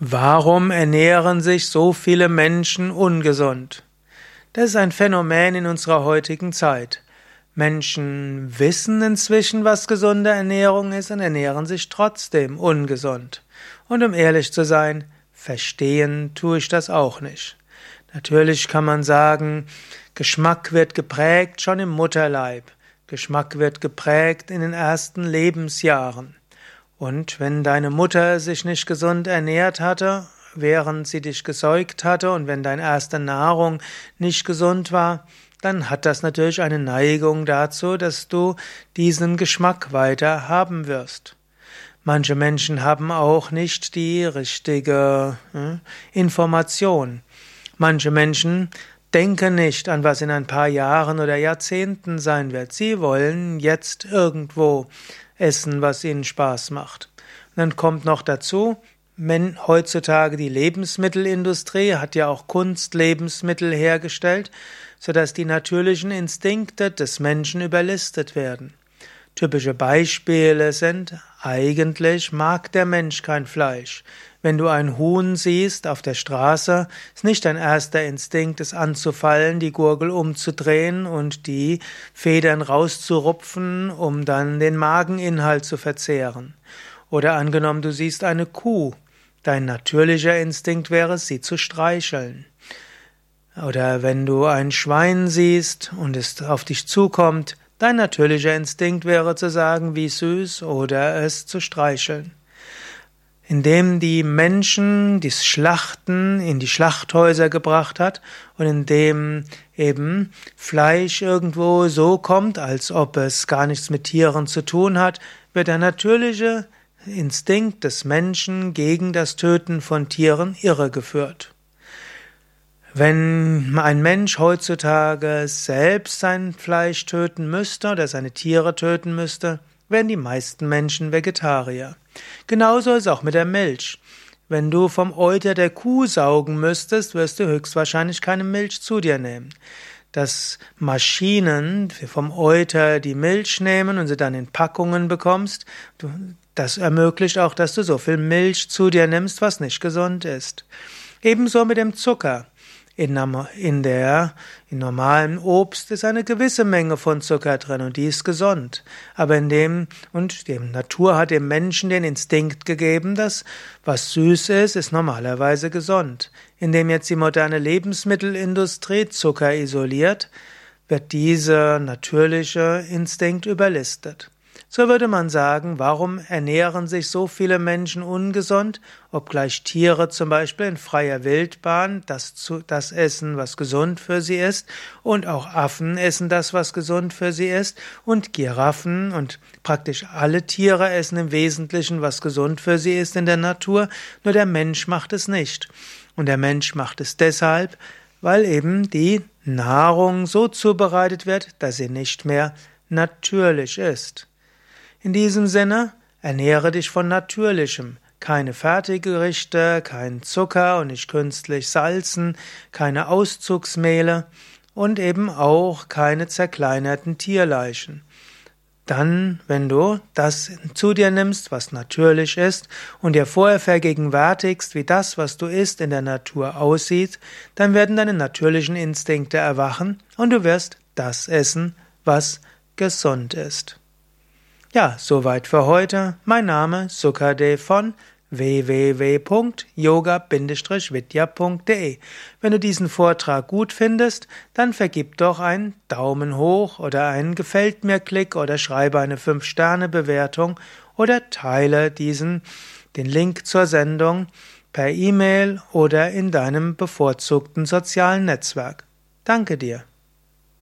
Warum ernähren sich so viele Menschen ungesund? Das ist ein Phänomen in unserer heutigen Zeit. Menschen wissen inzwischen, was gesunde Ernährung ist und ernähren sich trotzdem ungesund. Und um ehrlich zu sein, verstehen tue ich das auch nicht. Natürlich kann man sagen, Geschmack wird geprägt schon im Mutterleib. Geschmack wird geprägt in den ersten Lebensjahren. Und wenn deine Mutter sich nicht gesund ernährt hatte, während sie dich gesäugt hatte, und wenn deine erste Nahrung nicht gesund war, dann hat das natürlich eine Neigung dazu, dass du diesen Geschmack weiter haben wirst. Manche Menschen haben auch nicht die richtige äh, Information. Manche Menschen denken nicht an, was in ein paar Jahren oder Jahrzehnten sein wird. Sie wollen jetzt irgendwo essen, was ihnen Spaß macht. Und dann kommt noch dazu, wenn heutzutage die Lebensmittelindustrie hat ja auch Kunstlebensmittel hergestellt, sodass die natürlichen Instinkte des Menschen überlistet werden. Typische Beispiele sind, eigentlich mag der Mensch kein Fleisch. Wenn du ein Huhn siehst auf der Straße, ist nicht dein erster Instinkt, es anzufallen, die Gurgel umzudrehen und die Federn rauszurupfen, um dann den Mageninhalt zu verzehren. Oder angenommen, du siehst eine Kuh, dein natürlicher Instinkt wäre, sie zu streicheln. Oder wenn du ein Schwein siehst und es auf dich zukommt, Dein natürlicher Instinkt wäre zu sagen, wie süß oder es zu streicheln. Indem die Menschen das Schlachten in die Schlachthäuser gebracht hat und indem eben Fleisch irgendwo so kommt, als ob es gar nichts mit Tieren zu tun hat, wird der natürliche Instinkt des Menschen gegen das Töten von Tieren irregeführt. Wenn ein Mensch heutzutage selbst sein Fleisch töten müsste oder seine Tiere töten müsste, wären die meisten Menschen Vegetarier. Genauso ist es auch mit der Milch. Wenn du vom Euter der Kuh saugen müsstest, wirst du höchstwahrscheinlich keine Milch zu dir nehmen. Dass Maschinen vom Euter die Milch nehmen und sie dann in Packungen bekommst, das ermöglicht auch, dass du so viel Milch zu dir nimmst, was nicht gesund ist. Ebenso mit dem Zucker. In, der, in normalem Obst ist eine gewisse Menge von Zucker drin und die ist gesund. Aber in dem, und die Natur hat dem Menschen den Instinkt gegeben, dass was süß ist, ist normalerweise gesund. Indem jetzt die moderne Lebensmittelindustrie Zucker isoliert, wird dieser natürliche Instinkt überlistet. So würde man sagen, warum ernähren sich so viele Menschen ungesund, obgleich Tiere zum Beispiel in freier Wildbahn das, zu, das essen, was gesund für sie ist, und auch Affen essen das, was gesund für sie ist, und Giraffen und praktisch alle Tiere essen im Wesentlichen, was gesund für sie ist in der Natur, nur der Mensch macht es nicht. Und der Mensch macht es deshalb, weil eben die Nahrung so zubereitet wird, dass sie nicht mehr natürlich ist. In diesem Sinne, ernähre dich von Natürlichem. Keine Fertiggerichte, kein Zucker und nicht künstlich salzen, keine Auszugsmehle und eben auch keine zerkleinerten Tierleichen. Dann, wenn du das zu dir nimmst, was natürlich ist, und dir vorher vergegenwärtigst, wie das, was du isst, in der Natur aussieht, dann werden deine natürlichen Instinkte erwachen und du wirst das essen, was gesund ist. Ja, soweit für heute. Mein Name Sukade von www.yoga-vidya.de. Wenn du diesen Vortrag gut findest, dann vergib doch einen Daumen hoch oder einen Gefällt mir Klick oder schreibe eine 5-Sterne-Bewertung oder teile diesen, den Link zur Sendung per E-Mail oder in deinem bevorzugten sozialen Netzwerk. Danke dir.